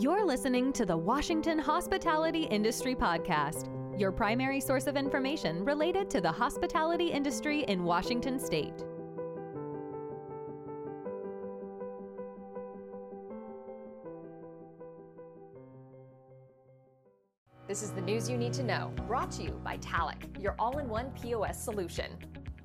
You're listening to the Washington Hospitality Industry Podcast, your primary source of information related to the hospitality industry in Washington state. This is the news you need to know, brought to you by Talic, your all in one POS solution.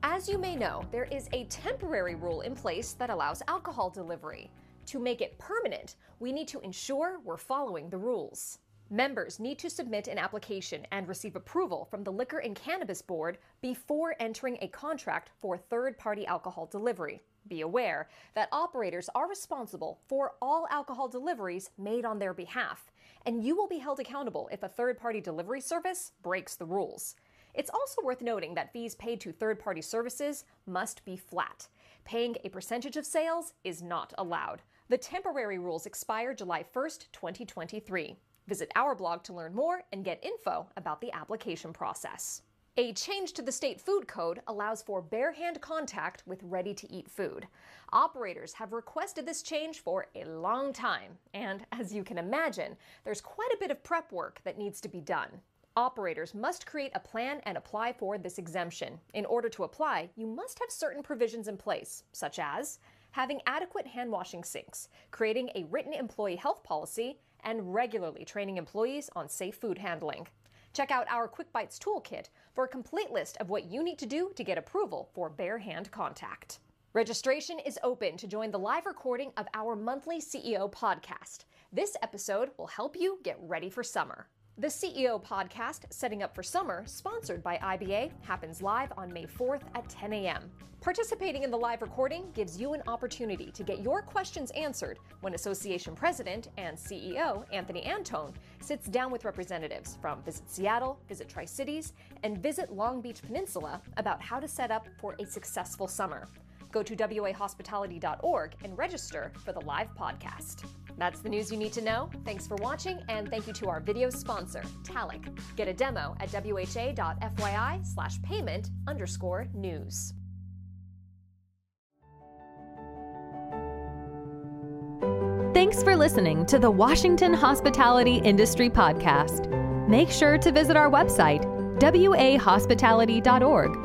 As you may know, there is a temporary rule in place that allows alcohol delivery. To make it permanent, we need to ensure we're following the rules. Members need to submit an application and receive approval from the Liquor and Cannabis Board before entering a contract for third party alcohol delivery. Be aware that operators are responsible for all alcohol deliveries made on their behalf, and you will be held accountable if a third party delivery service breaks the rules. It's also worth noting that fees paid to third party services must be flat. Paying a percentage of sales is not allowed. The temporary rules expire July 1st, 2023. Visit our blog to learn more and get info about the application process. A change to the state food code allows for bare hand contact with ready to eat food. Operators have requested this change for a long time, and as you can imagine, there's quite a bit of prep work that needs to be done. Operators must create a plan and apply for this exemption. In order to apply, you must have certain provisions in place, such as having adequate hand washing sinks, creating a written employee health policy, and regularly training employees on safe food handling. Check out our Quick Bites toolkit for a complete list of what you need to do to get approval for bare hand contact. Registration is open to join the live recording of our monthly CEO podcast. This episode will help you get ready for summer. The CEO podcast, Setting Up for Summer, sponsored by IBA, happens live on May 4th at 10 a.m. Participating in the live recording gives you an opportunity to get your questions answered when Association President and CEO Anthony Anton sits down with representatives from Visit Seattle, Visit Tri Cities, and Visit Long Beach Peninsula about how to set up for a successful summer. Go to wahospitality.org and register for the live podcast. That's the news you need to know. Thanks for watching, and thank you to our video sponsor, Talic. Get a demo at wha.fyi slash payment underscore news. Thanks for listening to the Washington Hospitality Industry Podcast. Make sure to visit our website, wahospitality.org,